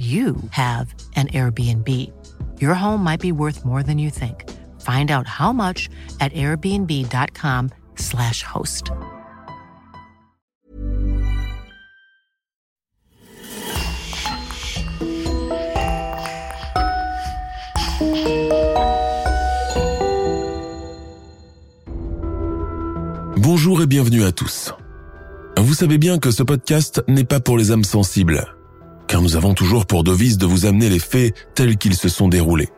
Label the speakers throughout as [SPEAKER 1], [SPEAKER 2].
[SPEAKER 1] you have an Airbnb. Your home might be worth more than you think. Find out how much at airbnb.com/slash host.
[SPEAKER 2] Bonjour et bienvenue à tous. Vous savez bien que ce podcast n'est pas pour les âmes sensibles car nous avons toujours pour devise de vous amener les faits tels qu'ils se sont déroulés.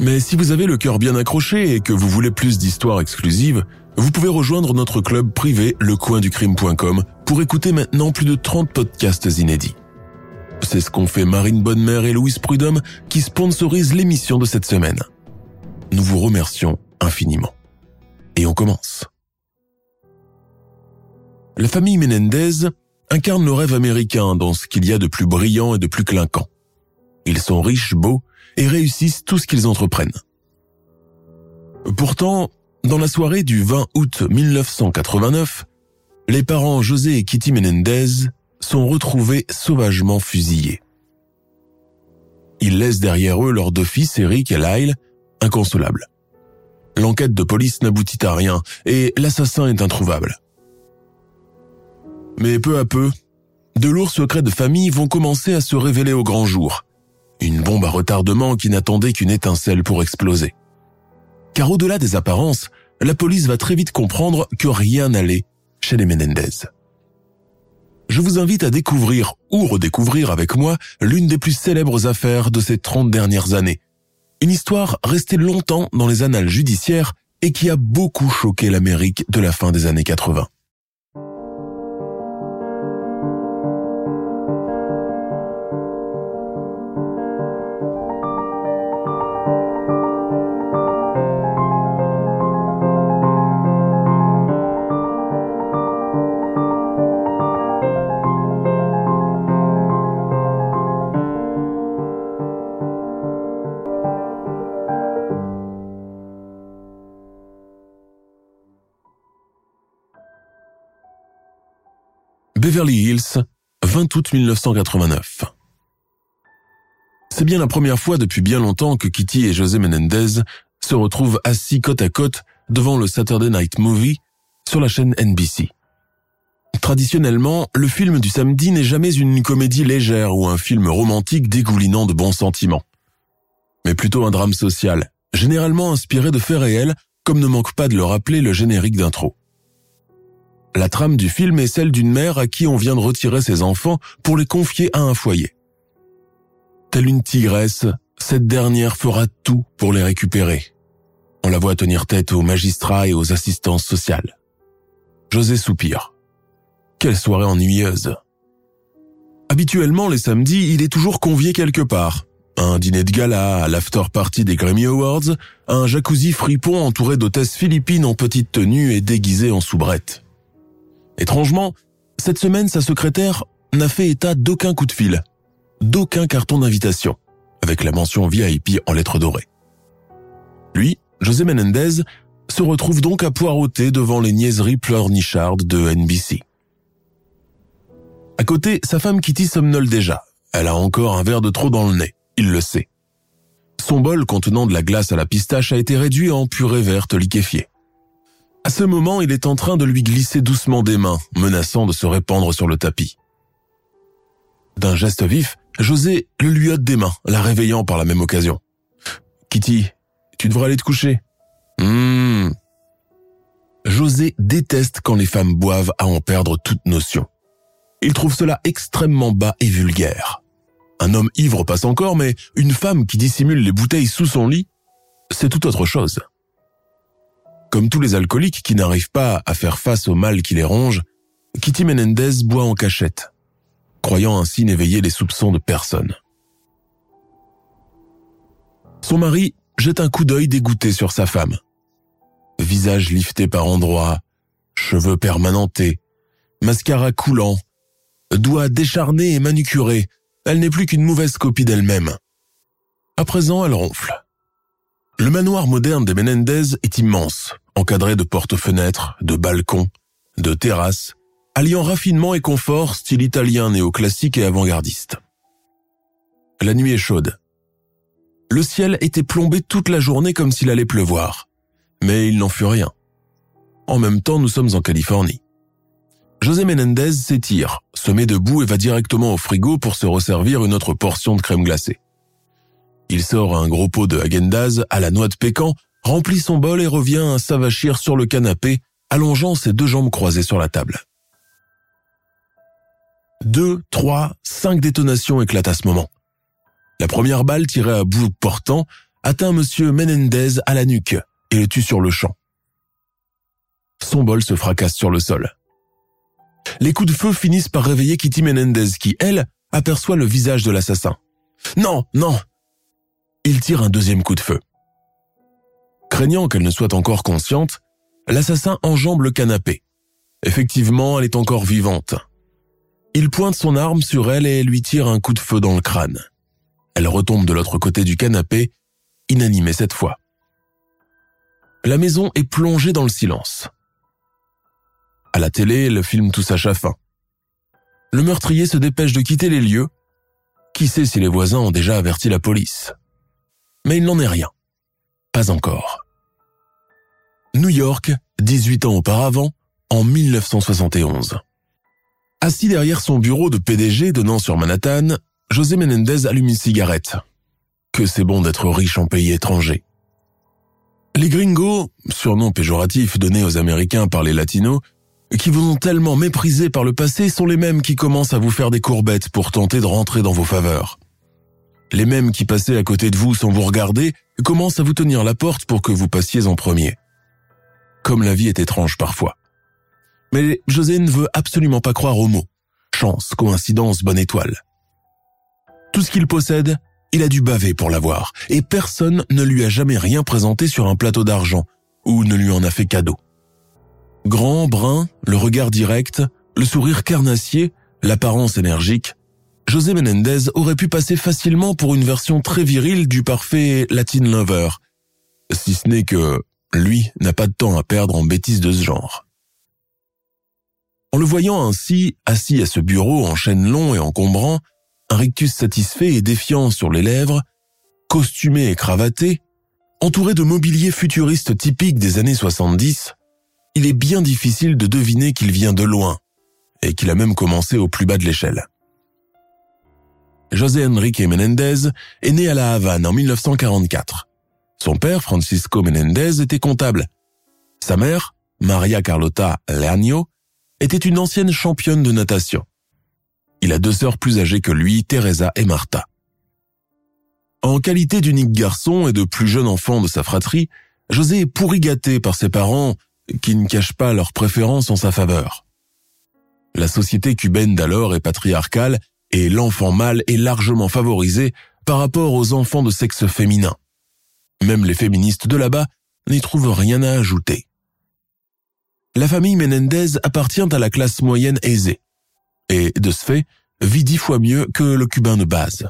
[SPEAKER 2] Mais si vous avez le cœur bien accroché et que vous voulez plus d'histoires exclusives, vous pouvez rejoindre notre club privé lecoinducrime.com pour écouter maintenant plus de 30 podcasts inédits. C'est ce qu'ont fait Marine Bonnemère et Louise Prudhomme qui sponsorisent l'émission de cette semaine. Nous vous remercions infiniment. Et on commence. La famille Menendez incarne le rêve américain dans ce qu'il y a de plus brillant et de plus clinquant. Ils sont riches, beaux et réussissent tout ce qu'ils entreprennent. Pourtant, dans la soirée du 20 août 1989, les parents José et Kitty Menendez sont retrouvés sauvagement fusillés. Ils laissent derrière eux leurs deux fils, Eric et Lyle, inconsolables. L'enquête de police n'aboutit à rien et l'assassin est introuvable. Mais peu à peu, de lourds secrets de famille vont commencer à se révéler au grand jour. Une bombe à retardement qui n'attendait qu'une étincelle pour exploser. Car au-delà des apparences, la police va très vite comprendre que rien n'allait chez les Menendez. Je vous invite à découvrir ou redécouvrir avec moi l'une des plus célèbres affaires de ces 30 dernières années. Une histoire restée longtemps dans les annales judiciaires et qui a beaucoup choqué l'Amérique de la fin des années 80. Beverly Hills, 20 août 1989. C'est bien la première fois depuis bien longtemps que Kitty et José Menendez se retrouvent assis côte à côte devant le Saturday Night Movie sur la chaîne NBC. Traditionnellement, le film du samedi n'est jamais une comédie légère ou un film romantique dégoulinant de bons sentiments, mais plutôt un drame social, généralement inspiré de faits réels, comme ne manque pas de le rappeler le générique d'intro. La trame du film est celle d'une mère à qui on vient de retirer ses enfants pour les confier à un foyer. Telle une tigresse, cette dernière fera tout pour les récupérer. On la voit tenir tête aux magistrats et aux assistances sociales. José soupire. Quelle soirée ennuyeuse. Habituellement, les samedis, il est toujours convié quelque part. Un dîner de gala, à l'after party des Grammy Awards, un jacuzzi fripon entouré d'hôtesses philippines en petite tenue et déguisées en soubrette. Étrangement, cette semaine, sa secrétaire n'a fait état d'aucun coup de fil, d'aucun carton d'invitation, avec la mention VIP en lettres dorées. Lui, José Menendez, se retrouve donc à poireauter devant les niaiseries pleurnichardes de NBC. À côté, sa femme Kitty somnole déjà. Elle a encore un verre de trop dans le nez, il le sait. Son bol contenant de la glace à la pistache a été réduit en purée verte liquéfiée. À ce moment, il est en train de lui glisser doucement des mains, menaçant de se répandre sur le tapis. D'un geste vif, José le lui ôte des mains, la réveillant par la même occasion. Kitty, tu devrais aller te coucher. Hum. José déteste quand les femmes boivent à en perdre toute notion. Il trouve cela extrêmement bas et vulgaire. Un homme ivre passe encore, mais une femme qui dissimule les bouteilles sous son lit, c'est tout autre chose. Comme tous les alcooliques qui n'arrivent pas à faire face au mal qui les ronge, Kitty Menendez boit en cachette, croyant ainsi n'éveiller les soupçons de personne. Son mari jette un coup d'œil dégoûté sur sa femme. Visage lifté par endroits, cheveux permanentés, mascara coulant, doigts décharnés et manucurés, elle n'est plus qu'une mauvaise copie d'elle-même. À présent, elle ronfle. Le manoir moderne des Menendez est immense, encadré de portes-fenêtres, de balcons, de terrasses, alliant raffinement et confort style italien néoclassique et avant-gardiste. La nuit est chaude. Le ciel était plombé toute la journée comme s'il allait pleuvoir. Mais il n'en fut rien. En même temps, nous sommes en Californie. José Menendez s'étire, se met debout et va directement au frigo pour se resservir une autre portion de crème glacée. Il sort un gros pot de Häagen-Dazs à la noix de pécan, remplit son bol et revient à s'avachir sur le canapé, allongeant ses deux jambes croisées sur la table. Deux, trois, cinq détonations éclatent à ce moment. La première balle tirée à bout portant atteint monsieur Menendez à la nuque et le tue sur le champ. Son bol se fracasse sur le sol. Les coups de feu finissent par réveiller Kitty Menendez qui, elle, aperçoit le visage de l'assassin. Non, non Il tire un deuxième coup de feu. Craignant qu'elle ne soit encore consciente, l'assassin enjambe le canapé. Effectivement, elle est encore vivante. Il pointe son arme sur elle et lui tire un coup de feu dans le crâne. Elle retombe de l'autre côté du canapé, inanimée cette fois. La maison est plongée dans le silence. À la télé, le film touche à. Le meurtrier se dépêche de quitter les lieux. Qui sait si les voisins ont déjà averti la police? Mais il n'en est rien. Pas encore. New York, 18 ans auparavant, en 1971. Assis derrière son bureau de PDG donnant sur Manhattan, José Menendez allume une cigarette. Que c'est bon d'être riche en pays étrangers. Les gringos, surnom péjoratif donné aux Américains par les Latinos, qui vous ont tellement méprisé par le passé sont les mêmes qui commencent à vous faire des courbettes pour tenter de rentrer dans vos faveurs. Les mêmes qui passaient à côté de vous sans vous regarder commencent à vous tenir la porte pour que vous passiez en premier. Comme la vie est étrange parfois. Mais José ne veut absolument pas croire aux mots. Chance, coïncidence, bonne étoile. Tout ce qu'il possède, il a dû baver pour l'avoir, et personne ne lui a jamais rien présenté sur un plateau d'argent, ou ne lui en a fait cadeau. Grand, brun, le regard direct, le sourire carnassier, l'apparence énergique, José Menendez aurait pu passer facilement pour une version très virile du parfait Latin lover, si ce n'est que lui n'a pas de temps à perdre en bêtises de ce genre. En le voyant ainsi, assis à ce bureau en chaîne long et encombrant, un rictus satisfait et défiant sur les lèvres, costumé et cravaté, entouré de mobilier futuriste typique des années 70, il est bien difficile de deviner qu'il vient de loin et qu'il a même commencé au plus bas de l'échelle. José Enrique Menendez est né à La Havane en 1944. Son père, Francisco Menendez, était comptable. Sa mère, Maria Carlota Leaño, était une ancienne championne de natation. Il a deux sœurs plus âgées que lui, Teresa et Marta. En qualité d'unique garçon et de plus jeune enfant de sa fratrie, José est pourri gâté par ses parents qui ne cachent pas leurs préférences en sa faveur. La société cubaine d'alors est patriarcale et l'enfant mâle est largement favorisé par rapport aux enfants de sexe féminin. Même les féministes de là-bas n'y trouvent rien à ajouter. La famille Menendez appartient à la classe moyenne aisée et, de ce fait, vit dix fois mieux que le cubain de base.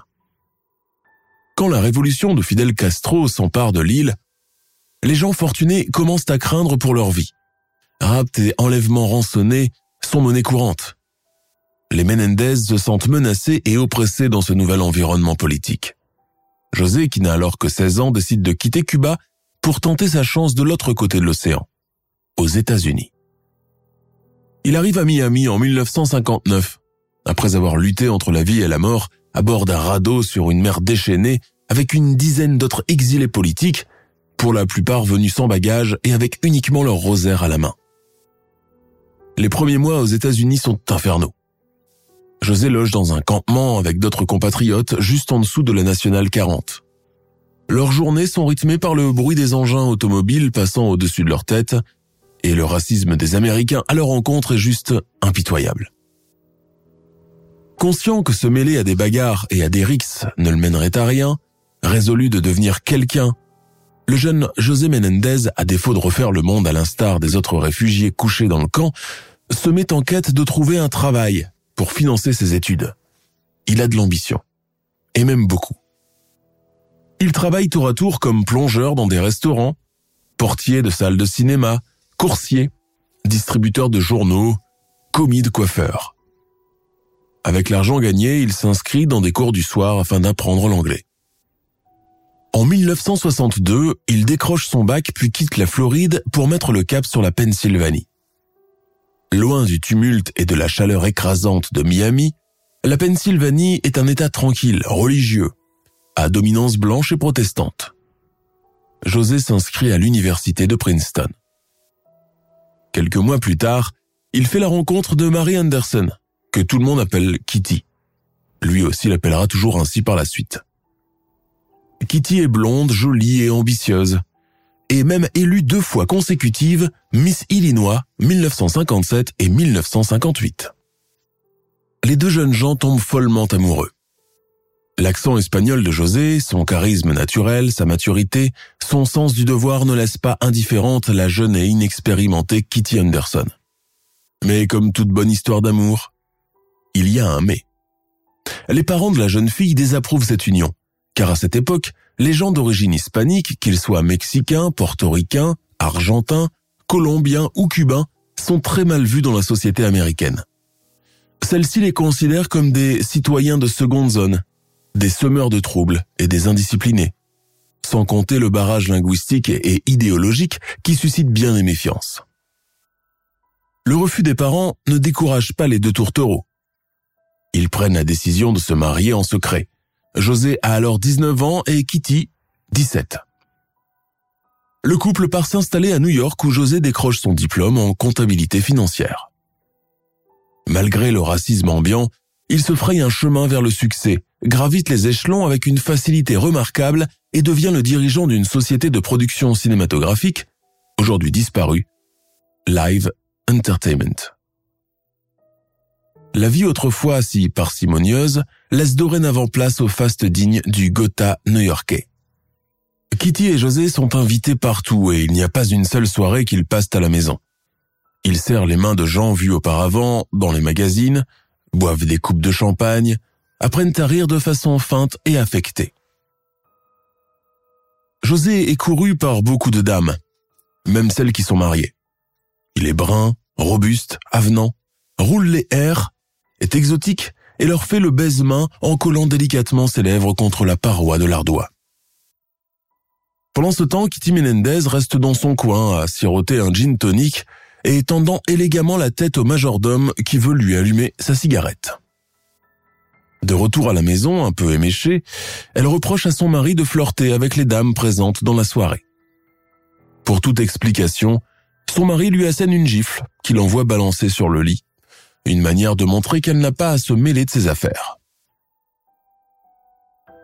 [SPEAKER 2] Quand la révolution de Fidel Castro s'empare de l'île, les gens fortunés commencent à craindre pour leur vie. Rapt et enlèvements rançonnés sont monnaie courante. Les Menendez se sentent menacés et oppressés dans ce nouvel environnement politique. José, qui n'a alors que 16 ans, décide de quitter Cuba pour tenter sa chance de l'autre côté de l'océan, aux États-Unis. Il arrive à Miami en 1959, après avoir lutté entre la vie et la mort à bord d'un radeau sur une mer déchaînée avec une dizaine d'autres exilés politiques pour la plupart venus sans bagages et avec uniquement leur rosaire à la main. Les premiers mois aux États-Unis sont infernaux. José loge dans un campement avec d'autres compatriotes juste en dessous de la nationale 40. Leurs journées sont rythmées par le bruit des engins automobiles passant au-dessus de leur tête et le racisme des Américains à leur encontre est juste impitoyable. Conscient que se mêler à des bagarres et à des rixes ne le mènerait à rien, résolu de devenir quelqu'un, le jeune José Menendez, à défaut de refaire le monde à l'instar des autres réfugiés couchés dans le camp, se met en quête de trouver un travail pour financer ses études. Il a de l'ambition. Et même beaucoup. Il travaille tour à tour comme plongeur dans des restaurants, portier de salles de cinéma, coursier, distributeur de journaux, commis de coiffeur. Avec l'argent gagné, il s'inscrit dans des cours du soir afin d'apprendre l'anglais. En 1962, il décroche son bac puis quitte la Floride pour mettre le cap sur la Pennsylvanie. Loin du tumulte et de la chaleur écrasante de Miami, la Pennsylvanie est un État tranquille, religieux, à dominance blanche et protestante. José s'inscrit à l'université de Princeton. Quelques mois plus tard, il fait la rencontre de Mary Anderson, que tout le monde appelle Kitty. Lui aussi l'appellera toujours ainsi par la suite. Kitty est blonde, jolie et ambitieuse, et même élue deux fois consécutives Miss Illinois 1957 et 1958. Les deux jeunes gens tombent follement amoureux. L'accent espagnol de José, son charisme naturel, sa maturité, son sens du devoir ne laissent pas indifférente la jeune et inexpérimentée Kitty Anderson. Mais comme toute bonne histoire d'amour, il y a un mais. Les parents de la jeune fille désapprouvent cette union, car à cette époque, les gens d'origine hispanique, qu'ils soient mexicains, portoricains, argentins, colombiens ou cubains, sont très mal vus dans la société américaine. Celle-ci les considère comme des citoyens de seconde zone, des semeurs de troubles et des indisciplinés, sans compter le barrage linguistique et idéologique qui suscite bien des méfiances. Le refus des parents ne décourage pas les deux tourtereaux. Ils prennent la décision de se marier en secret. José a alors 19 ans et Kitty 17. Le couple part s'installer à New York où José décroche son diplôme en comptabilité financière. Malgré le racisme ambiant, il se fraye un chemin vers le succès, gravite les échelons avec une facilité remarquable et devient le dirigeant d'une société de production cinématographique, aujourd'hui disparue, Live Entertainment. La vie autrefois si parcimonieuse laisse dorénavant place au faste digne du Gotha new-yorkais. Kitty et José sont invités partout et il n'y a pas une seule soirée qu'ils passent à la maison. Ils serrent les mains de gens vus auparavant dans les magazines, boivent des coupes de champagne, apprennent à rire de façon feinte et affectée. José est couru par beaucoup de dames, même celles qui sont mariées. Il est brun, robuste, avenant, roule les airs, est exotique et leur fait le baise-main en collant délicatement ses lèvres contre la paroi de l'ardois. Pendant ce temps, Kitty Menendez reste dans son coin à siroter un gin tonic et tendant élégamment la tête au majordome qui veut lui allumer sa cigarette. De retour à la maison, un peu éméchée, elle reproche à son mari de flirter avec les dames présentes dans la soirée. Pour toute explication, son mari lui assène une gifle qu'il envoie balancer sur le lit, une manière de montrer qu'elle n'a pas à se mêler de ses affaires.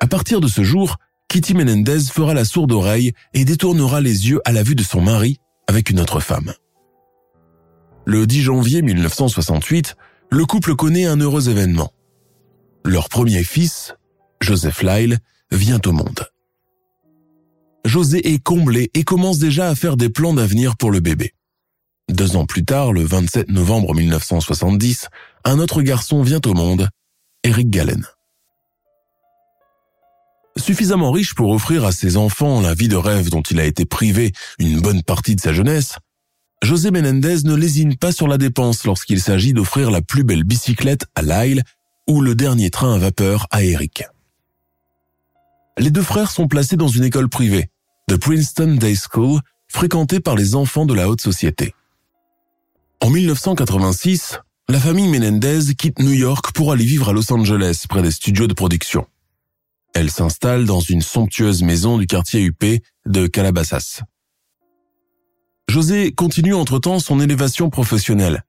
[SPEAKER 2] À partir de ce jour, Kitty Menendez fera la sourde oreille et détournera les yeux à la vue de son mari avec une autre femme. Le 10 janvier 1968, le couple connaît un heureux événement. Leur premier fils, Joseph Lyle, vient au monde. José est comblé et commence déjà à faire des plans d'avenir pour le bébé. Deux ans plus tard, le 27 novembre 1970, un autre garçon vient au monde, Eric Gallen. Suffisamment riche pour offrir à ses enfants la vie de rêve dont il a été privé une bonne partie de sa jeunesse, José Menendez ne lésine pas sur la dépense lorsqu'il s'agit d'offrir la plus belle bicyclette à Lyle ou le dernier train à vapeur à Eric. Les deux frères sont placés dans une école privée, The Princeton Day School, fréquentée par les enfants de la haute société. En 1986, la famille Menendez quitte New York pour aller vivre à Los Angeles, près des studios de production. Elle s'installe dans une somptueuse maison du quartier UP de Calabasas. José continue entre-temps son élévation professionnelle.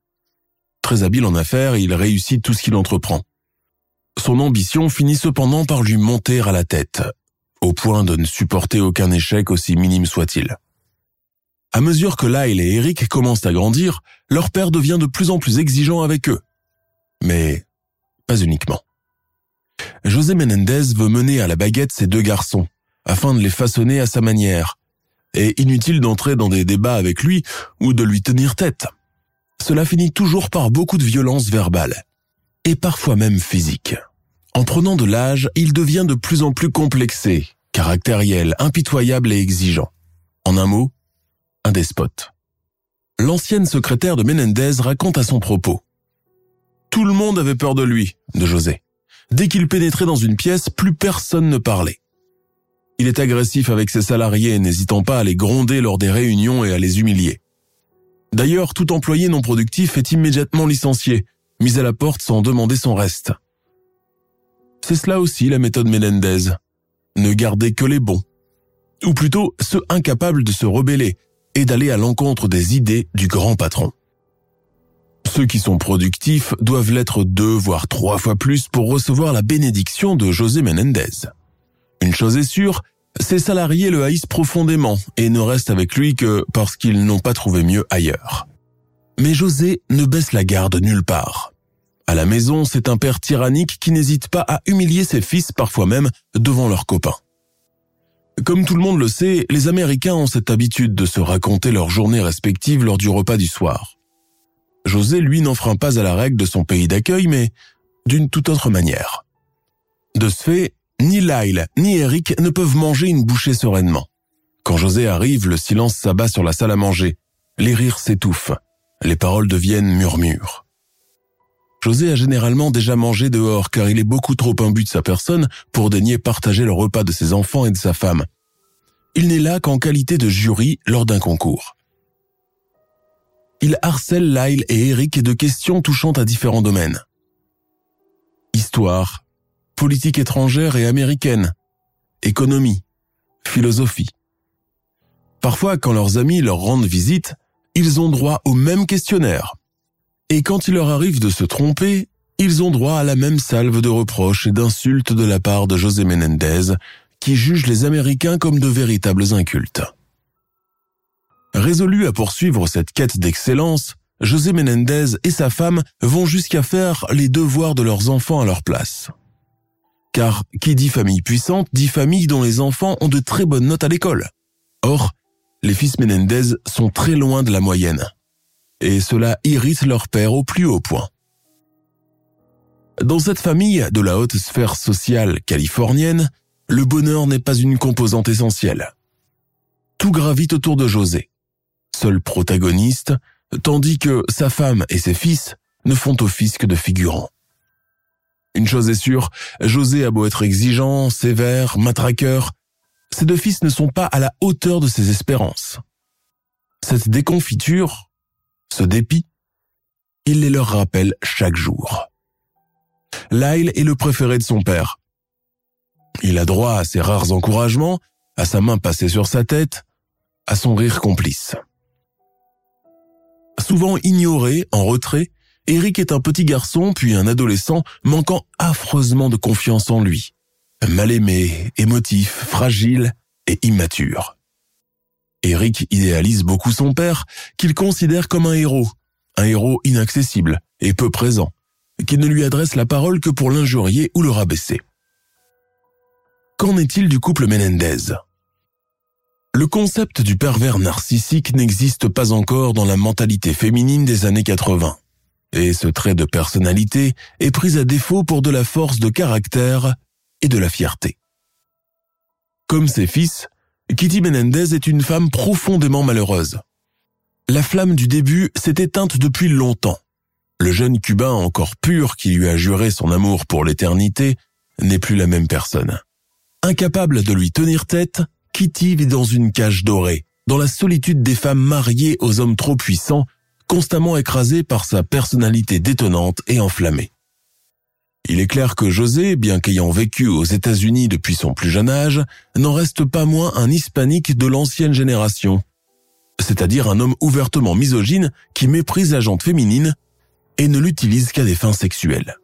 [SPEAKER 2] Très habile en affaires, il réussit tout ce qu'il entreprend. Son ambition finit cependant par lui monter à la tête, au point de ne supporter aucun échec aussi minime soit-il. À mesure que Lyle et Eric commencent à grandir, leur père devient de plus en plus exigeant avec eux. Mais pas uniquement. José Menendez veut mener à la baguette ses deux garçons, afin de les façonner à sa manière. Et inutile d'entrer dans des débats avec lui ou de lui tenir tête. Cela finit toujours par beaucoup de violence verbale, et parfois même physique. En prenant de l'âge, il devient de plus en plus complexé, caractériel, impitoyable et exigeant. En un mot, un despote. L'ancienne secrétaire de Menendez raconte à son propos. Tout le monde avait peur de lui, de José. Dès qu'il pénétrait dans une pièce, plus personne ne parlait. Il est agressif avec ses salariés, n'hésitant pas à les gronder lors des réunions et à les humilier. D'ailleurs, tout employé non productif est immédiatement licencié, mis à la porte sans demander son reste. C'est cela aussi la méthode Menendez. Ne garder que les bons. Ou plutôt ceux incapables de se rebeller et d'aller à l'encontre des idées du grand patron. Ceux qui sont productifs doivent l'être deux voire trois fois plus pour recevoir la bénédiction de José Menendez. Une chose est sûre, ses salariés le haïssent profondément et ne restent avec lui que parce qu'ils n'ont pas trouvé mieux ailleurs. Mais José ne baisse la garde nulle part. À la maison, c'est un père tyrannique qui n'hésite pas à humilier ses fils parfois même devant leurs copains. Comme tout le monde le sait, les Américains ont cette habitude de se raconter leurs journées respectives lors du repas du soir. José, lui, n'enfreint pas à la règle de son pays d'accueil, mais d'une toute autre manière. De ce fait, ni Lyle ni Eric ne peuvent manger une bouchée sereinement. Quand José arrive, le silence s'abat sur la salle à manger. Les rires s'étouffent. Les paroles deviennent murmures. José a généralement déjà mangé dehors car il est beaucoup trop imbu de sa personne pour daigner partager le repas de ses enfants et de sa femme. Il n'est là qu'en qualité de jury lors d'un concours il harcèle Lyle et Eric de questions touchant à différents domaines. Histoire, politique étrangère et américaine, économie, philosophie. Parfois, quand leurs amis leur rendent visite, ils ont droit au même questionnaire. Et quand il leur arrive de se tromper, ils ont droit à la même salve de reproches et d'insultes de la part de José Menendez, qui juge les Américains comme de véritables incultes. Résolu à poursuivre cette quête d'excellence, José Menendez et sa femme vont jusqu'à faire les devoirs de leurs enfants à leur place. Car qui dit famille puissante dit famille dont les enfants ont de très bonnes notes à l'école. Or, les fils Menendez sont très loin de la moyenne. Et cela irrite leur père au plus haut point. Dans cette famille de la haute sphère sociale californienne, le bonheur n'est pas une composante essentielle. Tout gravite autour de José seul protagoniste, tandis que sa femme et ses fils ne font office que de figurants. Une chose est sûre, José a beau être exigeant, sévère, matraqueur, ses deux fils ne sont pas à la hauteur de ses espérances. Cette déconfiture, ce dépit, il les leur rappelle chaque jour. Lyle est le préféré de son père. Il a droit à ses rares encouragements, à sa main passée sur sa tête, à son rire complice. Souvent ignoré, en retrait, Eric est un petit garçon puis un adolescent manquant affreusement de confiance en lui. Mal aimé, émotif, fragile et immature. Eric idéalise beaucoup son père, qu'il considère comme un héros, un héros inaccessible et peu présent, qui ne lui adresse la parole que pour l'injurier ou le rabaisser. Qu'en est-il du couple Menendez? Le concept du pervers narcissique n'existe pas encore dans la mentalité féminine des années 80. Et ce trait de personnalité est pris à défaut pour de la force de caractère et de la fierté. Comme ses fils, Kitty Menendez est une femme profondément malheureuse. La flamme du début s'est éteinte depuis longtemps. Le jeune Cubain encore pur qui lui a juré son amour pour l'éternité n'est plus la même personne. Incapable de lui tenir tête, Kitty vit dans une cage dorée, dans la solitude des femmes mariées aux hommes trop puissants, constamment écrasées par sa personnalité détonnante et enflammée. Il est clair que José, bien qu'ayant vécu aux États-Unis depuis son plus jeune âge, n'en reste pas moins un hispanique de l'ancienne génération, c'est-à-dire un homme ouvertement misogyne qui méprise la jante féminine et ne l'utilise qu'à des fins sexuelles.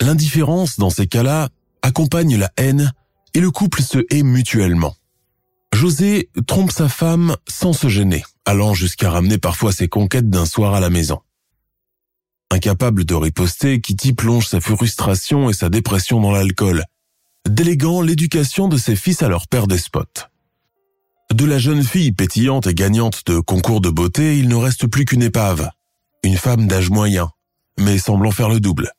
[SPEAKER 2] L'indifférence dans ces cas-là accompagne la haine et le couple se hait mutuellement. José trompe sa femme sans se gêner, allant jusqu'à ramener parfois ses conquêtes d'un soir à la maison. Incapable de riposter, Kitty plonge sa frustration et sa dépression dans l'alcool, déléguant l'éducation de ses fils à leur père despote. De la jeune fille pétillante et gagnante de concours de beauté, il ne reste plus qu'une épave, une femme d'âge moyen, mais semblant faire le double,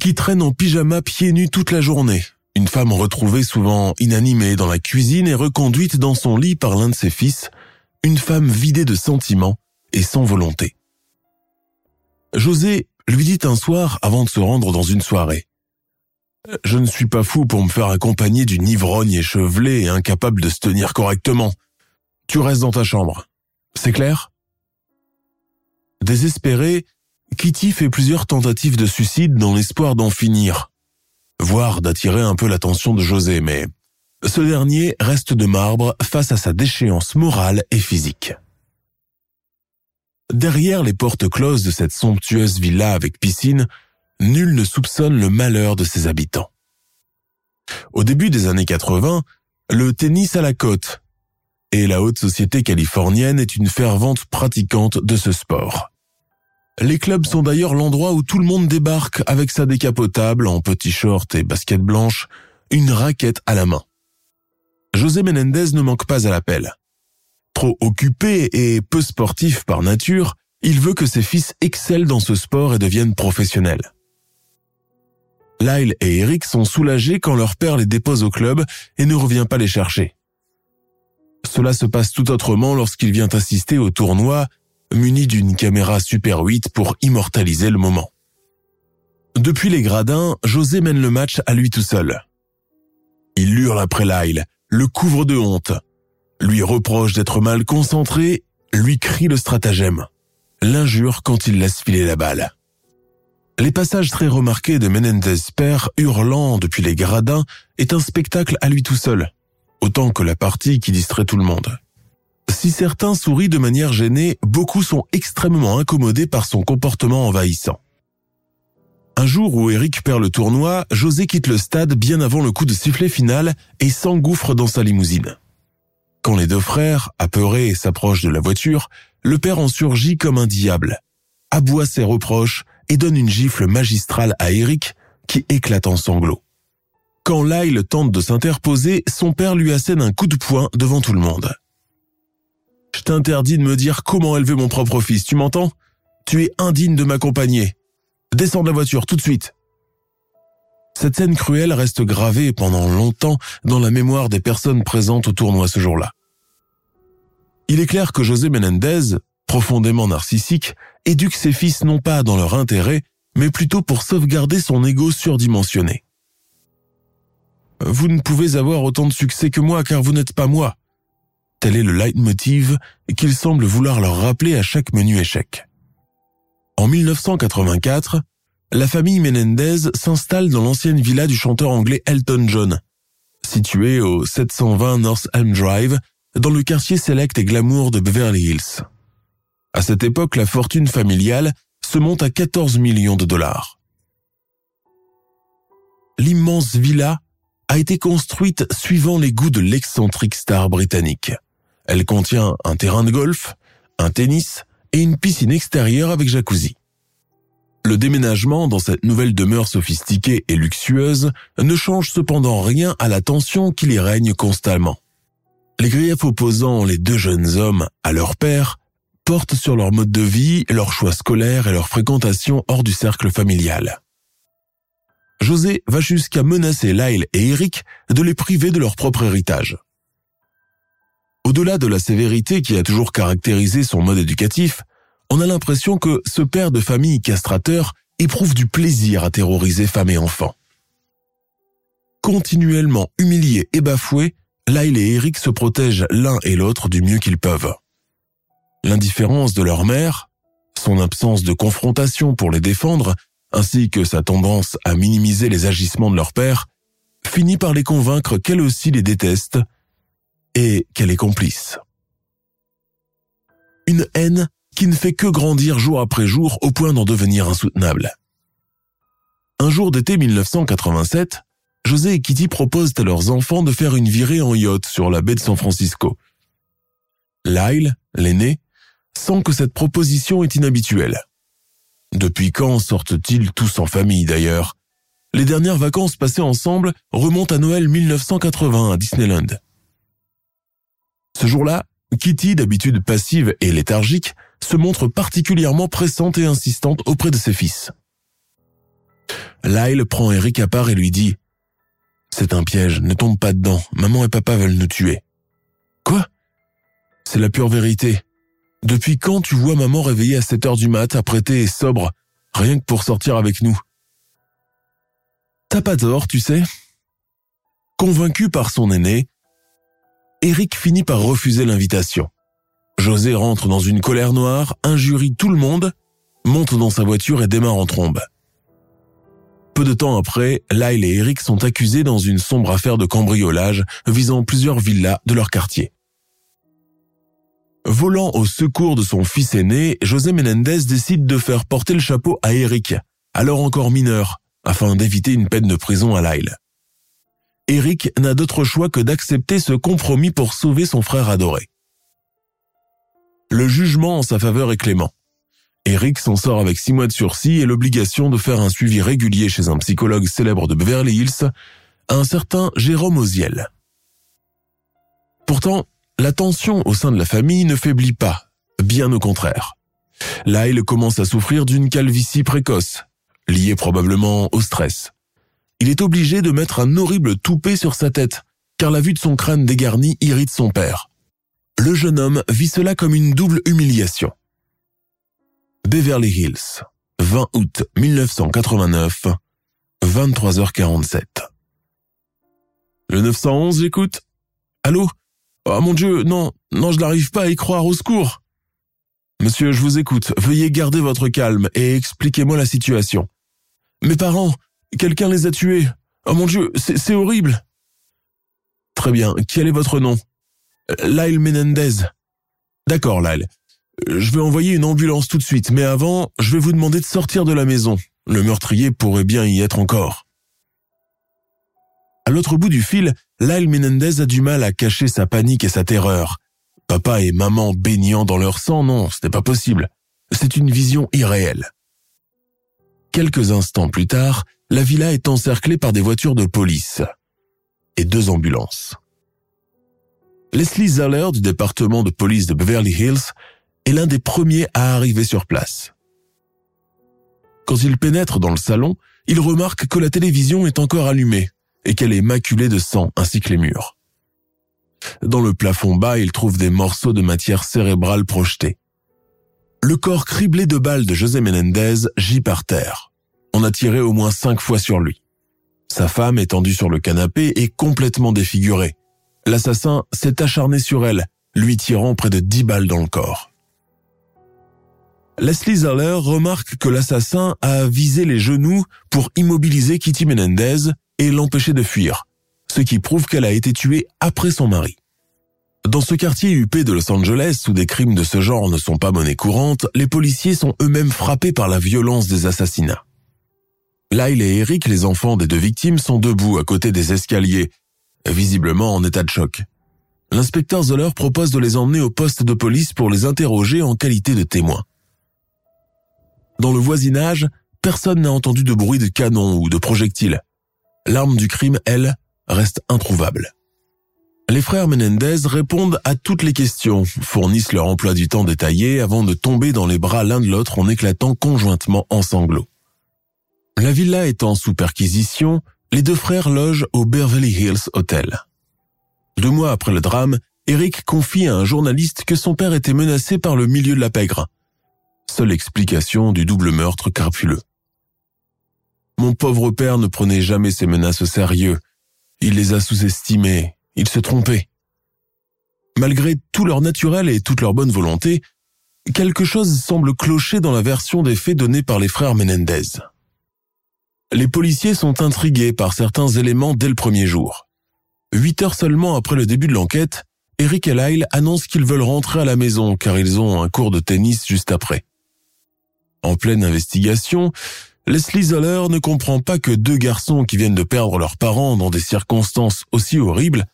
[SPEAKER 2] qui traîne en pyjama pieds nus toute la journée, une femme retrouvée souvent inanimée dans la cuisine et reconduite dans son lit par l'un de ses fils, une femme vidée de sentiments et sans volonté. José lui dit un soir avant de se rendre dans une soirée. Je ne suis pas fou pour me faire accompagner d'une ivrogne échevelée et incapable de se tenir correctement. Tu restes dans ta chambre. C'est clair? Désespéré, Kitty fait plusieurs tentatives de suicide dans l'espoir d'en finir, voire d'attirer un peu l'attention de José, mais ce dernier reste de marbre face à sa déchéance morale et physique. Derrière les portes closes de cette somptueuse villa avec piscine, nul ne soupçonne le malheur de ses habitants. Au début des années 80, le tennis à la côte et la haute société californienne est une fervente pratiquante de ce sport. Les clubs sont d'ailleurs l'endroit où tout le monde débarque avec sa décapotable en petits shorts et baskets blanches, une raquette à la main. José Menendez ne manque pas à l'appel. Trop occupé et peu sportif par nature, il veut que ses fils excellent dans ce sport et deviennent professionnels. Lyle et Eric sont soulagés quand leur père les dépose au club et ne revient pas les chercher. Cela se passe tout autrement lorsqu'il vient assister au tournoi muni d'une caméra Super 8 pour immortaliser le moment. Depuis les gradins, José mène le match à lui tout seul. Il hurle après Lyle, le couvre de honte, lui reproche d'être mal concentré, lui crie le stratagème, l'injure quand il laisse filer la balle. Les passages très remarqués de Menendez père hurlant depuis les gradins est un spectacle à lui tout seul, autant que la partie qui distrait tout le monde. Si certains sourient de manière gênée, beaucoup sont extrêmement incommodés par son comportement envahissant. Un jour où Eric perd le tournoi, José quitte le stade bien avant le coup de sifflet final et s'engouffre dans sa limousine. Quand les deux frères, apeurés, s'approchent de la voiture, le père en surgit comme un diable, aboie ses reproches et donne une gifle magistrale à Eric qui éclate en sanglots. Quand Lyle tente de s'interposer, son père lui assène un coup de poing devant tout le monde. Je t'interdis de me dire comment élever mon propre fils, tu m'entends? Tu es indigne de m'accompagner. Descends de la voiture tout de suite. Cette scène cruelle reste gravée pendant longtemps dans la mémoire des personnes présentes au tournoi ce jour-là. Il est clair que José Menendez, profondément narcissique, éduque ses fils non pas dans leur intérêt, mais plutôt pour sauvegarder son ego surdimensionné. Vous ne pouvez avoir autant de succès que moi car vous n'êtes pas moi. Tel est le leitmotiv qu'il semble vouloir leur rappeler à chaque menu échec. En 1984, la famille Menendez s'installe dans l'ancienne villa du chanteur anglais Elton John, située au 720 North Elm Drive, dans le quartier select et glamour de Beverly Hills. À cette époque, la fortune familiale se monte à 14 millions de dollars. L'immense villa a été construite suivant les goûts de l'excentrique star britannique. Elle contient un terrain de golf, un tennis et une piscine extérieure avec jacuzzi. Le déménagement dans cette nouvelle demeure sophistiquée et luxueuse ne change cependant rien à la tension qui y règne constamment. Les griefs opposant les deux jeunes hommes à leur père portent sur leur mode de vie, leurs choix scolaires et leur fréquentation hors du cercle familial. José va jusqu'à menacer Lyle et Eric de les priver de leur propre héritage. Au-delà de la sévérité qui a toujours caractérisé son mode éducatif, on a l'impression que ce père de famille castrateur éprouve du plaisir à terroriser femmes et enfants. Continuellement humiliés et bafoués, Lyle et Eric se protègent l'un et l'autre du mieux qu'ils peuvent. L'indifférence de leur mère, son absence de confrontation pour les défendre, ainsi que sa tendance à minimiser les agissements de leur père, finit par les convaincre qu'elle aussi les déteste et qu'elle est complice. Une haine qui ne fait que grandir jour après jour au point d'en devenir insoutenable. Un jour d'été 1987, José et Kitty proposent à leurs enfants de faire une virée en yacht sur la baie de San Francisco. Lyle, l'aîné, sent que cette proposition est inhabituelle. Depuis quand sortent-ils tous en famille d'ailleurs? Les dernières vacances passées ensemble remontent à Noël 1980 à Disneyland. Ce jour-là, Kitty, d'habitude passive et léthargique, se montre particulièrement pressante et insistante auprès de ses fils. Lyle prend Eric à part et lui dit ⁇ C'est un piège, ne tombe pas dedans, maman et papa veulent nous tuer. ⁇ Quoi? C'est la pure vérité. Depuis quand tu vois maman réveillée à 7 heures du mat, apprêtée et sobre, rien que pour sortir avec nous? T'as pas tort, tu sais. Convaincu par son aîné, Eric finit par refuser l'invitation. José rentre dans une colère noire, injurie tout le monde, monte dans sa voiture et démarre en trombe. Peu de temps après, Lyle et Eric sont accusés dans une sombre affaire de cambriolage visant plusieurs villas de leur quartier. Volant au secours de son fils aîné, José Menendez décide de faire porter le chapeau à Eric, alors encore mineur, afin d'éviter une peine de prison à Lyle. Eric n'a d'autre choix que d'accepter ce compromis pour sauver son frère adoré. Le jugement en sa faveur est clément. Eric s'en sort avec six mois de sursis et l'obligation de faire un suivi régulier chez un psychologue célèbre de Beverly Hills, un certain Jérôme Oziel. Pourtant, la tension au sein de la famille ne faiblit pas, bien au contraire. Lyle commence à souffrir d'une calvitie précoce, lié probablement au stress. Il est obligé de mettre un horrible toupet sur sa tête, car la vue de son crâne dégarni irrite son père. Le jeune homme vit cela comme une double humiliation. Beverly Hills, 20 août 1989, 23h47. Le 911, j'écoute. Allô? Oh mon Dieu, non, non, je n'arrive pas à y croire, au secours. Monsieur, je vous écoute. Veuillez garder votre calme et expliquez-moi la situation. Mes parents, quelqu'un les a tués. Oh mon Dieu, c'est horrible. Très bien, quel est votre nom? Lyle Menendez. D'accord, Lyle. Je vais envoyer une ambulance tout de suite, mais avant, je vais vous demander de sortir de la maison. Le meurtrier pourrait bien y être encore. À l'autre bout du fil, Lyle Menendez a du mal à cacher sa panique et sa terreur. Papa et maman baignant dans leur sang, non, ce n'est pas possible. C'est une vision irréelle. Quelques instants plus tard, la villa est encerclée par des voitures de police et deux ambulances. Leslie Zaller du département de police de Beverly Hills est l'un des premiers à arriver sur place. Quand il pénètre dans le salon, il remarque que la télévision est encore allumée et qu'elle est maculée de sang ainsi que les murs. Dans le plafond bas, il trouve des morceaux de matière cérébrale projetés. Le corps criblé de balles de José Menendez gît par terre. On a tiré au moins cinq fois sur lui. Sa femme, étendue sur le canapé, est complètement défigurée. L'assassin s'est acharné sur elle, lui tirant près de dix balles dans le corps. Leslie Zeller remarque que l'assassin a visé les genoux pour immobiliser Kitty Menendez et l'empêcher de fuir, ce qui prouve qu'elle a été tuée après son mari. Dans ce quartier huppé de Los Angeles où des crimes de ce genre ne sont pas monnaie courante, les policiers sont eux-mêmes frappés par la violence des assassinats. Lyle et Eric, les enfants des deux victimes, sont debout à côté des escaliers, visiblement en état de choc. L'inspecteur Zoller propose de les emmener au poste de police pour les interroger en qualité de témoins. Dans le voisinage, personne n'a entendu de bruit de canon ou de projectiles. L'arme du crime, elle, reste introuvable. Les frères Menendez répondent à toutes les questions, fournissent leur emploi du temps détaillé avant de tomber dans les bras l'un de l'autre en éclatant conjointement en sanglots. La villa étant sous perquisition, les deux frères logent au Beverly Hills Hotel. Deux mois après le drame, Eric confie à un journaliste que son père était menacé par le milieu de la pègre. Seule explication du double meurtre crapuleux. Mon pauvre père ne prenait jamais ses menaces au sérieux. Il les a sous-estimées, il se trompait. Malgré tout leur naturel et toute leur bonne volonté, quelque chose semble clocher dans la version des faits donnée par les frères Menendez. Les policiers sont intrigués par certains éléments dès le premier jour. Huit heures seulement après le début de l'enquête, Eric et Lyle annoncent qu'ils veulent rentrer à la maison car ils ont un cours de tennis juste après. En pleine investigation, Leslie Zoller ne comprend pas que deux garçons qui viennent de perdre leurs parents dans des circonstances aussi horribles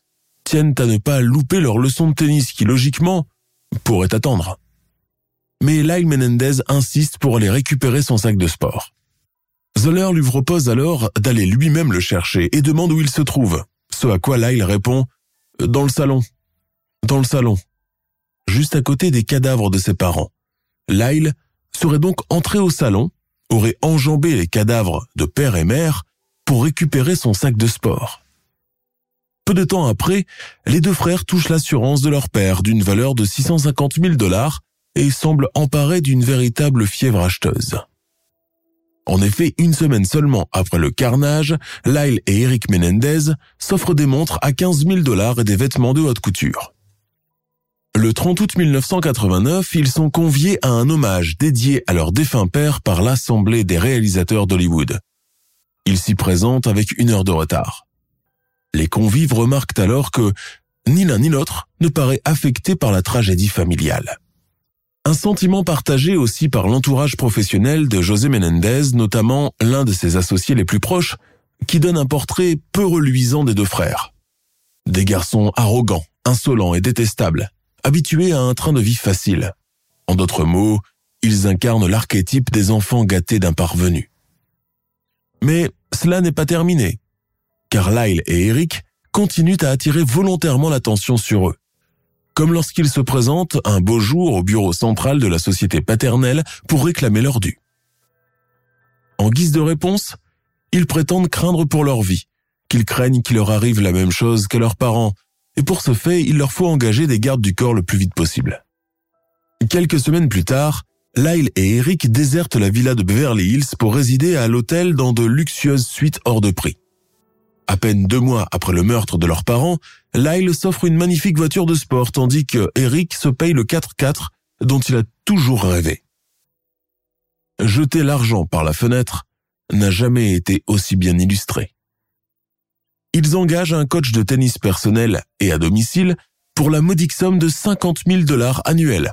[SPEAKER 2] tiennent à ne pas louper leur leçon de tennis qui, logiquement, pourrait attendre. Mais Lyle Menendez insiste pour aller récupérer son sac de sport. Zoller lui propose alors d'aller lui-même le chercher et demande où il se trouve, ce à quoi Lyle répond ⁇ Dans le salon. Dans le salon. Juste à côté des cadavres de ses parents. Lyle serait donc entré au salon, aurait enjambé les cadavres de père et mère pour récupérer son sac de sport. Peu de temps après, les deux frères touchent l'assurance de leur père d'une valeur de 650 000 dollars et semblent emparés d'une véritable fièvre acheteuse. En effet, une semaine seulement après le carnage, Lyle et Eric Menendez s'offrent des montres à 15 000 dollars et des vêtements de haute couture. Le 30 août 1989, ils sont conviés à un hommage dédié à leur défunt père par l'Assemblée des réalisateurs d'Hollywood. Ils s'y présentent avec une heure de retard. Les convives remarquent alors que ni l'un ni l'autre ne paraît affecté par la tragédie familiale. Un sentiment partagé aussi par l'entourage professionnel de José Menendez, notamment l'un de ses associés les plus proches, qui donne un portrait peu reluisant des deux frères. Des garçons arrogants, insolents et détestables, habitués à un train de vie facile. En d'autres mots, ils incarnent l'archétype des enfants gâtés d'un parvenu. Mais cela n'est pas terminé car Lyle et Eric continuent à attirer volontairement l'attention sur eux. Comme lorsqu'ils se présentent un beau jour au bureau central de la société paternelle pour réclamer leur dû. En guise de réponse, ils prétendent craindre pour leur vie, qu'ils craignent qu'il leur arrive la même chose que leurs parents, et pour ce fait, il leur faut engager des gardes du corps le plus vite possible. Quelques semaines plus tard, Lyle et Eric désertent la villa de Beverly Hills pour résider à l'hôtel dans de luxueuses suites hors de prix. À peine deux mois après le meurtre de leurs parents, Lyle s'offre une magnifique voiture de sport tandis que Eric se paye le 4x4 dont il a toujours rêvé. Jeter l'argent par la fenêtre n'a jamais été aussi bien illustré. Ils engagent un coach de tennis personnel et à domicile pour la modique somme de 50 000 dollars annuels.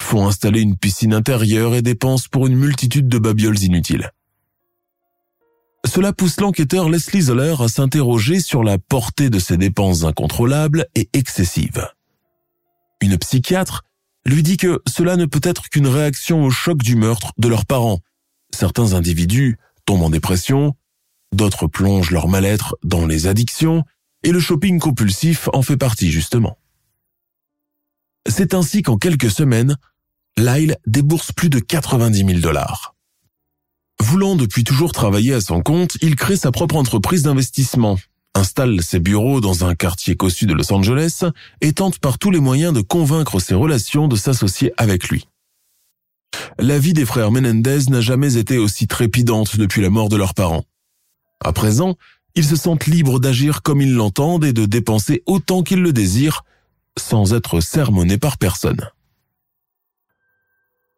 [SPEAKER 2] Font installer une piscine intérieure et dépensent pour une multitude de babioles inutiles. Cela pousse l'enquêteur Leslie Zoller à s'interroger sur la portée de ces dépenses incontrôlables et excessives. Une psychiatre lui dit que cela ne peut être qu'une réaction au choc du meurtre de leurs parents. Certains individus tombent en dépression, d'autres plongent leur mal-être dans les addictions, et le shopping compulsif en fait partie justement. C'est ainsi qu'en quelques semaines, Lyle débourse plus de 90 000 dollars. Voulant depuis toujours travailler à son compte, il crée sa propre entreprise d'investissement, installe ses bureaux dans un quartier cossu de Los Angeles et tente par tous les moyens de convaincre ses relations de s'associer avec lui. La vie des frères Menendez n'a jamais été aussi trépidante depuis la mort de leurs parents. À présent, ils se sentent libres d'agir comme ils l'entendent et de dépenser autant qu'ils le désirent, sans être sermonnés par personne.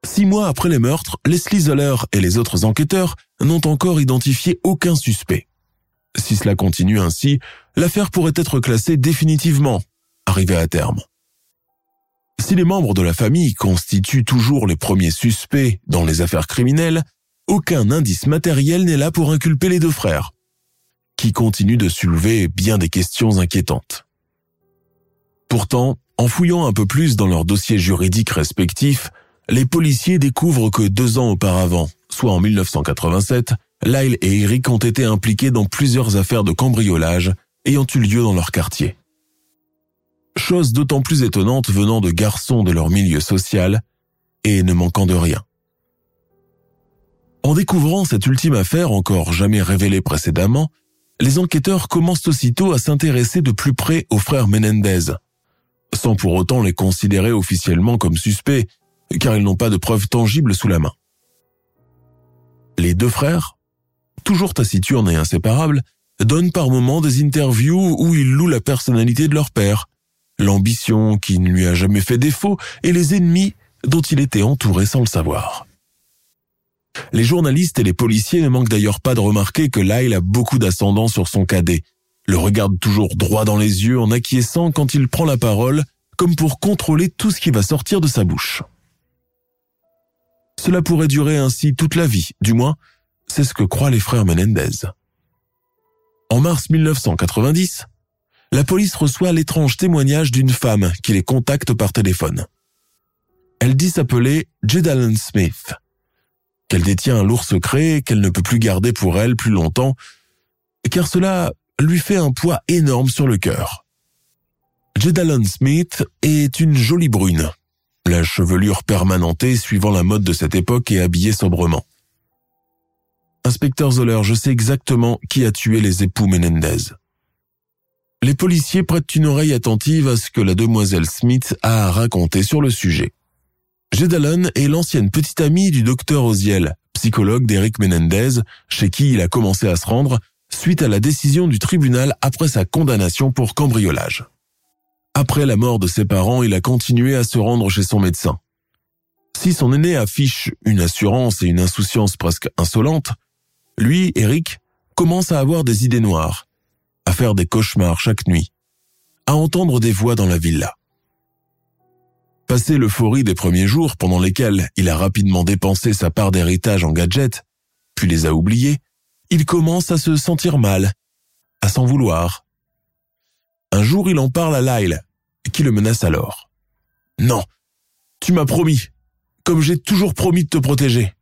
[SPEAKER 2] Six mois après les meurtres, Leslie Zoller et les autres enquêteurs n'ont encore identifié aucun suspect. Si cela continue ainsi, l'affaire pourrait être classée définitivement, arrivée à terme. Si les membres de la famille constituent toujours les premiers suspects dans les affaires criminelles, aucun indice matériel n'est là pour inculper les deux frères, qui continuent de soulever bien des questions inquiétantes. Pourtant, en fouillant un peu plus dans leurs dossiers juridiques respectifs, les policiers découvrent que deux ans auparavant, soit en 1987, Lyle et Eric ont été impliqués dans plusieurs affaires de cambriolage ayant eu lieu dans leur quartier. Chose d'autant plus étonnante venant de garçons de leur milieu social et ne manquant de rien. En découvrant cette ultime affaire encore jamais révélée précédemment, les enquêteurs commencent aussitôt à s'intéresser de plus près aux frères Menendez, sans pour autant les considérer officiellement comme suspects car ils n'ont pas de preuves tangibles sous la main. Les deux frères, toujours taciturnes et inséparables, donnent par moments des interviews où ils louent la personnalité de leur père, l'ambition qui ne lui a jamais fait défaut et les ennemis dont il était entouré sans le savoir. Les journalistes et les policiers ne manquent d'ailleurs pas de remarquer que Lyle a beaucoup d'ascendant sur son cadet, le regarde toujours droit dans les yeux en acquiesçant quand il prend la parole, comme pour contrôler tout ce qui va sortir de sa bouche. Cela pourrait durer ainsi toute la vie, du moins, c'est ce que croient les frères Menendez. En mars 1990, la police reçoit l'étrange témoignage d'une femme qui les contacte par téléphone. Elle dit s'appeler Jedalen Smith. qu'elle détient un lourd secret qu'elle ne peut plus garder pour elle plus longtemps, car cela lui fait un poids énorme sur le cœur. Jedalon Smith est une jolie brune, la chevelure permanentée suivant la mode de cette époque et habillée sobrement. Inspecteur Zoller, je sais exactement qui a tué les époux Menendez. Les policiers prêtent une oreille attentive à ce que la demoiselle Smith a à raconter sur le sujet. Jedalon est l'ancienne petite amie du docteur Oziel, psychologue d'Eric Menendez, chez qui il a commencé à se rendre suite à la décision du tribunal après sa condamnation pour cambriolage. Après la mort de ses parents, il a continué à se rendre chez son médecin. Si son aîné affiche une assurance et une insouciance presque insolentes, lui, Eric, commence à avoir des idées noires, à faire des cauchemars chaque nuit, à entendre des voix dans la villa. Passé l'euphorie des premiers jours pendant lesquels il a rapidement dépensé sa part d'héritage en gadgets, puis les a oubliés, il commence à se sentir mal, à s'en vouloir. Un jour, il en parle à Lyle, qui le menace alors? Non, tu m'as promis, comme j'ai toujours promis de te protéger.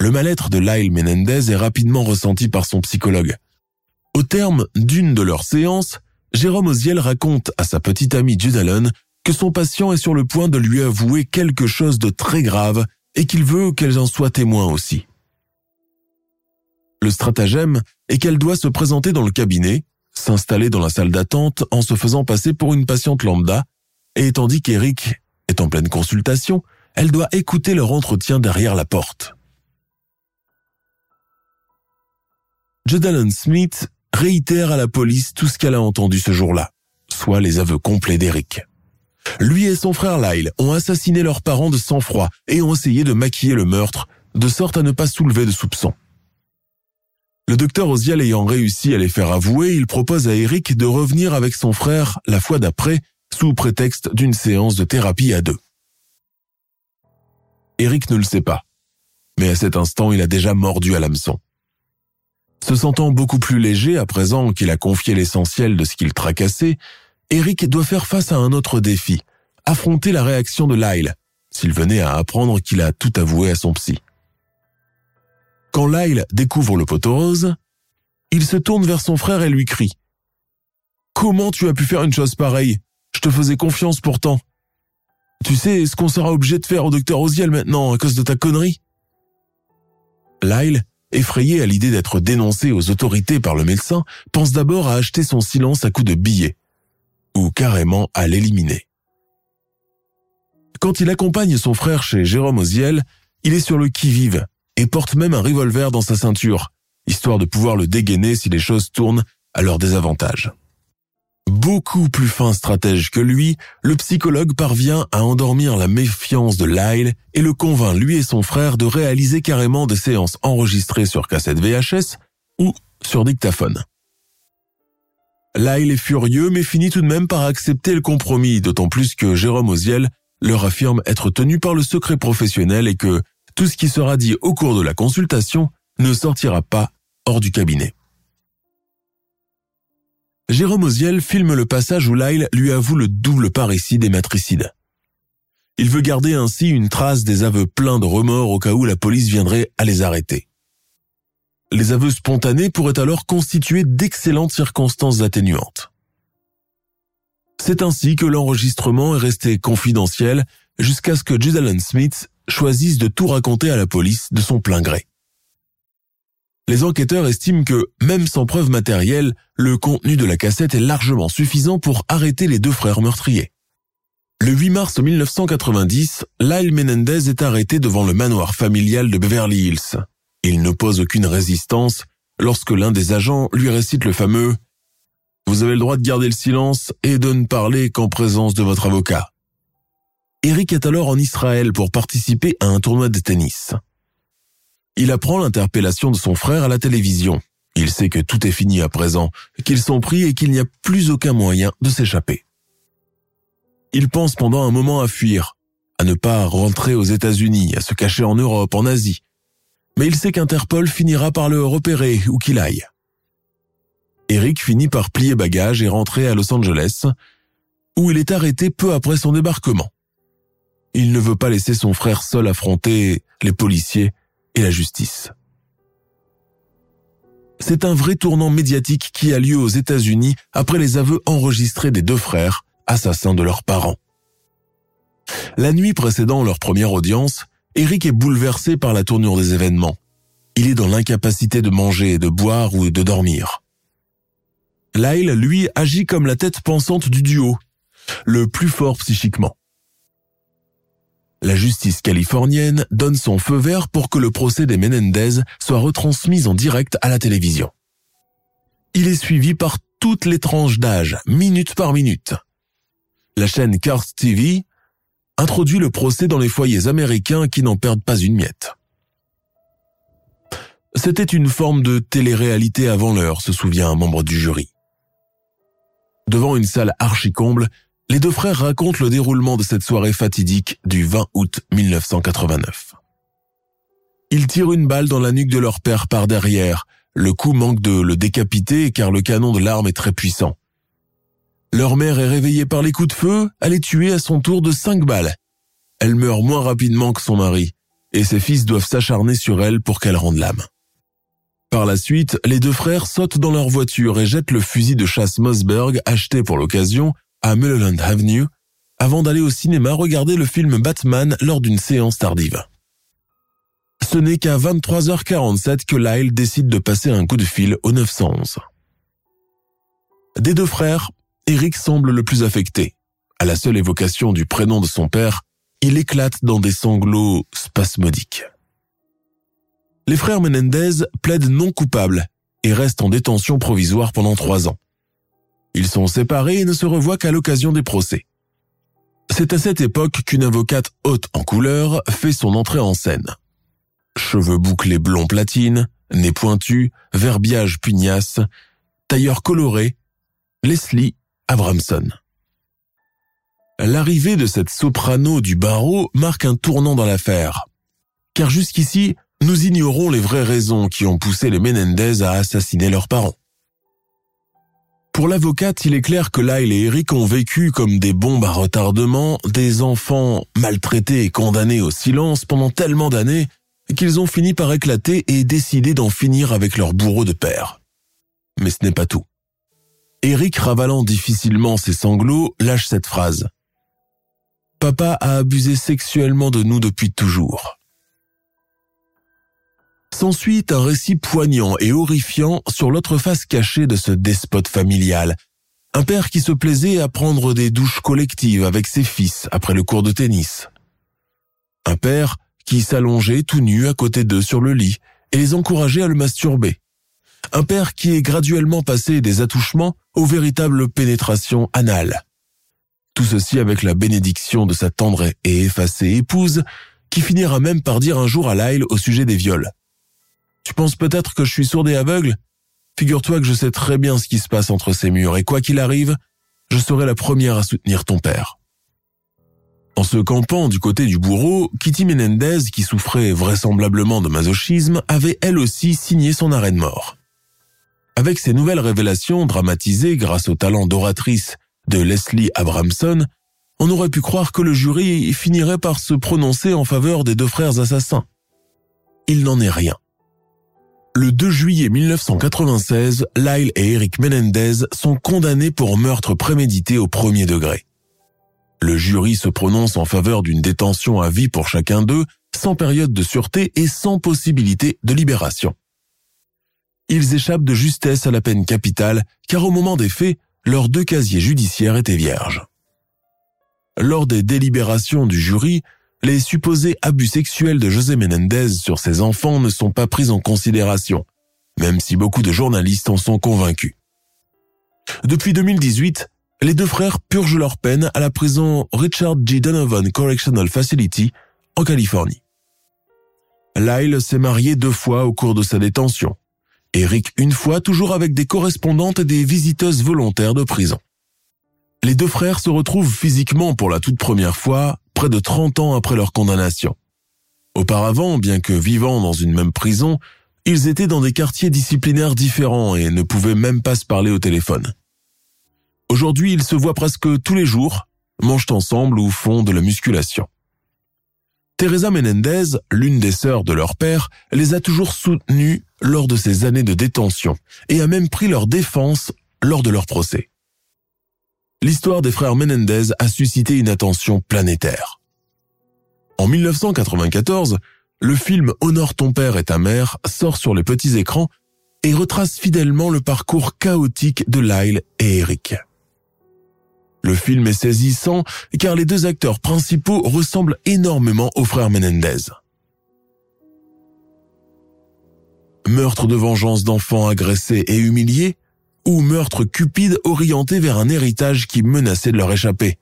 [SPEAKER 2] Le mal-être de Lyle Menendez est rapidement ressenti par son psychologue. Au terme d'une de leurs séances, Jérôme Oziel raconte à sa petite amie Judalon que son patient est sur le point de lui avouer quelque chose de très grave et qu'il veut qu'elle en soit témoin aussi. Le stratagème est qu'elle doit se présenter dans le cabinet, s'installer dans la salle d'attente en se faisant passer pour une patiente lambda, et tandis qu'Eric est en pleine consultation, elle doit écouter leur entretien derrière la porte. Jedalon Smith réitère à la police tout ce qu'elle a entendu ce jour-là, soit les aveux complets d'Eric. Lui et son frère Lyle ont assassiné leurs parents de sang-froid et ont essayé de maquiller le meurtre, de sorte à ne pas soulever de soupçons. Le docteur Oziel ayant réussi à les faire avouer, il propose à Eric de revenir avec son frère la fois d'après, sous prétexte d'une séance de thérapie à deux. Eric ne le sait pas, mais à cet instant il a déjà mordu à l'hameçon. Se sentant beaucoup plus léger à présent qu'il a confié l'essentiel de ce qu'il tracassait, Eric doit faire face à un autre défi, affronter la réaction de Lyle, s'il venait à apprendre qu'il a tout avoué à son psy. Quand Lyle découvre le poteau rose, il se tourne vers son frère et lui crie ⁇ Comment tu as pu faire une chose pareille? Je te faisais confiance pourtant. Tu sais ce qu'on sera obligé de faire au docteur Oziel maintenant à cause de ta connerie ?⁇ Lyle, effrayé à l'idée d'être dénoncé aux autorités par le médecin, pense d'abord à acheter son silence à coups de billets, ou carrément à l'éliminer. Quand il accompagne son frère chez Jérôme Oziel, il est sur le qui-vive et porte même un revolver dans sa ceinture, histoire de pouvoir le dégainer si les choses tournent à leur désavantage. Beaucoup plus fin stratège que lui, le psychologue parvient à endormir la méfiance de Lyle et le convainc lui et son frère de réaliser carrément des séances enregistrées sur cassette VHS ou sur dictaphone. Lyle est furieux mais finit tout de même par accepter le compromis, d'autant plus que Jérôme Oziel leur affirme être tenu par le secret professionnel et que tout ce qui sera dit au cours de la consultation ne sortira pas hors du cabinet. Jérôme Oziel filme le passage où Lyle lui avoue le double parricide et matricide. Il veut garder ainsi une trace des aveux pleins de remords au cas où la police viendrait à les arrêter. Les aveux spontanés pourraient alors constituer d'excellentes circonstances atténuantes. C'est ainsi que l'enregistrement est resté confidentiel jusqu'à ce que Judalyn Smith choisissent de tout raconter à la police de son plein gré. Les enquêteurs estiment que, même sans preuve matérielle, le contenu de la cassette est largement suffisant pour arrêter les deux frères meurtriers. Le 8 mars 1990, Lyle Menendez est arrêté devant le manoir familial de Beverly Hills. Il n'oppose aucune résistance lorsque l'un des agents lui récite le fameux ⁇ Vous avez le droit de garder le silence et de ne parler qu'en présence de votre avocat ⁇ Eric est alors en Israël pour participer à un tournoi de tennis. Il apprend l'interpellation de son frère à la télévision. Il sait que tout est fini à présent, qu'ils sont pris et qu'il n'y a plus aucun moyen de s'échapper. Il pense pendant un moment à fuir, à ne pas rentrer aux États-Unis, à se cacher en Europe, en Asie. Mais il sait qu'Interpol finira par le repérer où qu'il aille. Eric finit par plier bagages et rentrer à Los Angeles, où il est arrêté peu après son débarquement. Il ne veut pas laisser son frère seul affronter les policiers et la justice. C'est un vrai tournant médiatique qui a lieu aux États-Unis après les aveux enregistrés des deux frères, assassins de leurs parents. La nuit précédant leur première audience, Eric est bouleversé par la tournure des événements. Il est dans l'incapacité de manger, de boire ou de dormir. Lyle, lui, agit comme la tête pensante du duo, le plus fort psychiquement. La justice californienne donne son feu vert pour que le procès des Menendez soit retransmis en direct à la télévision. Il est suivi par toutes les tranches d'âge, minute par minute. La chaîne Cars TV introduit le procès dans les foyers américains qui n'en perdent pas une miette. C'était une forme de télé-réalité avant l'heure, se souvient un membre du jury. Devant une salle archi-comble, les deux frères racontent le déroulement de cette soirée fatidique du 20 août 1989. Ils tirent une balle dans la nuque de leur père par derrière. Le coup manque de le décapiter car le canon de l'arme est très puissant. Leur mère est réveillée par les coups de feu, elle est tuée à son tour de cinq balles. Elle meurt moins rapidement que son mari, et ses fils doivent s'acharner sur elle pour qu'elle rende l'âme. Par la suite, les deux frères sautent dans leur voiture et jettent le fusil de chasse Mossberg acheté pour l'occasion à Mulholland Avenue avant d'aller au cinéma regarder le film Batman lors d'une séance tardive. Ce n'est qu'à 23h47 que Lyle décide de passer un coup de fil au 911. Des deux frères, Eric semble le plus affecté. À la seule évocation du prénom de son père, il éclate dans des sanglots spasmodiques. Les frères Menendez plaident non coupables et restent en détention provisoire pendant trois ans. Ils sont séparés et ne se revoient qu'à l'occasion des procès. C'est à cette époque qu'une avocate haute en couleur fait son entrée en scène. Cheveux bouclés blond platine, nez pointu, verbiage pugnace, tailleur coloré, Leslie Abramson. L'arrivée de cette soprano du barreau marque un tournant dans l'affaire. Car jusqu'ici, nous ignorons les vraies raisons qui ont poussé les Menendez à assassiner leurs parents. Pour l'avocate, il est clair que Lyle et Eric ont vécu comme des bombes à retardement, des enfants maltraités et condamnés au silence pendant tellement d'années qu'ils ont fini par éclater et décider d'en finir avec leur bourreau de père. Mais ce n'est pas tout. Eric, ravalant difficilement ses sanglots, lâche cette phrase. Papa a abusé sexuellement de nous depuis toujours. S'ensuit un récit poignant et horrifiant sur l'autre face cachée de ce despote familial. Un père qui se plaisait à prendre des douches collectives avec ses fils après le cours de tennis. Un père qui s'allongeait tout nu à côté d'eux sur le lit et les encourageait à le masturber. Un père qui est graduellement passé des attouchements aux véritables pénétrations anales. Tout ceci avec la bénédiction de sa tendre et effacée épouse, qui finira même par dire un jour à Lyle au sujet des viols. Tu penses peut-être que je suis sourde et aveugle? Figure-toi que je sais très bien ce qui se passe entre ces murs, et quoi qu'il arrive, je serai la première à soutenir ton père. En se campant du côté du bourreau, Kitty Menendez, qui souffrait vraisemblablement de masochisme, avait elle aussi signé son arrêt de mort. Avec ces nouvelles révélations dramatisées grâce au talent d'oratrice de Leslie Abramson, on aurait pu croire que le jury finirait par se prononcer en faveur des deux frères assassins. Il n'en est rien. Le 2 juillet 1996, Lyle et Eric Menendez sont condamnés pour meurtre prémédité au premier degré. Le jury se prononce en faveur d'une détention à vie pour chacun d'eux, sans période de sûreté et sans possibilité de libération ils échappent de justesse à la peine capitale car au moment des faits, leurs deux casiers judiciaires étaient vierges. Lors des délibérations du jury, les supposés abus sexuels de José Menendez sur ses enfants ne sont pas pris en considération, même si beaucoup de journalistes en sont convaincus. Depuis 2018, les deux frères purgent leur peine à la prison Richard G. Donovan Correctional Facility en Californie. Lyle s'est marié deux fois au cours de sa détention. Eric une fois toujours avec des correspondantes et des visiteuses volontaires de prison. Les deux frères se retrouvent physiquement pour la toute première fois de 30 ans après leur condamnation. Auparavant, bien que vivant dans une même prison, ils étaient dans des quartiers disciplinaires différents et ne pouvaient même pas se parler au téléphone. Aujourd'hui, ils se voient presque tous les jours, mangent ensemble ou font de la musculation. Teresa Menendez, l'une des sœurs de leur père, les a toujours soutenus lors de ces années de détention et a même pris leur défense lors de leur procès. L'histoire des frères Menendez a suscité une attention planétaire. En 1994, le film Honore ton père et ta mère sort sur les petits écrans et retrace fidèlement le parcours chaotique de Lyle et Eric. Le film est saisissant car les deux acteurs principaux ressemblent énormément aux frères Menendez. Meurtre de vengeance d'enfants agressés et humiliés ou meurtre cupide orienté vers un héritage qui menaçait de leur échapper.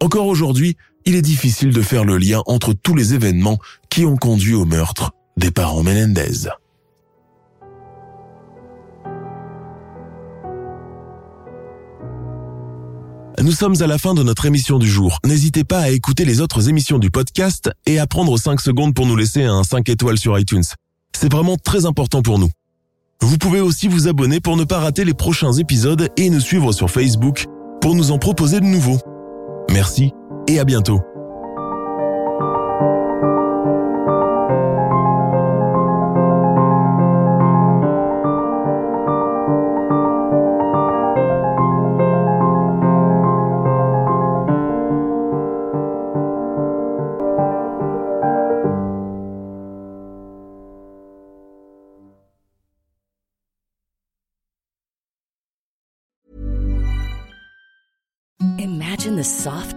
[SPEAKER 2] Encore aujourd'hui, il est difficile de faire le lien entre tous les événements qui ont conduit au meurtre des parents Menendez. Nous sommes à la fin de notre émission du jour. N'hésitez pas à écouter les autres émissions du podcast et à prendre 5 secondes pour nous laisser un 5 étoiles sur iTunes. C'est vraiment très important pour nous. Vous pouvez aussi vous abonner pour ne pas rater les prochains épisodes et nous suivre sur Facebook pour nous en proposer de nouveaux. Merci et à bientôt.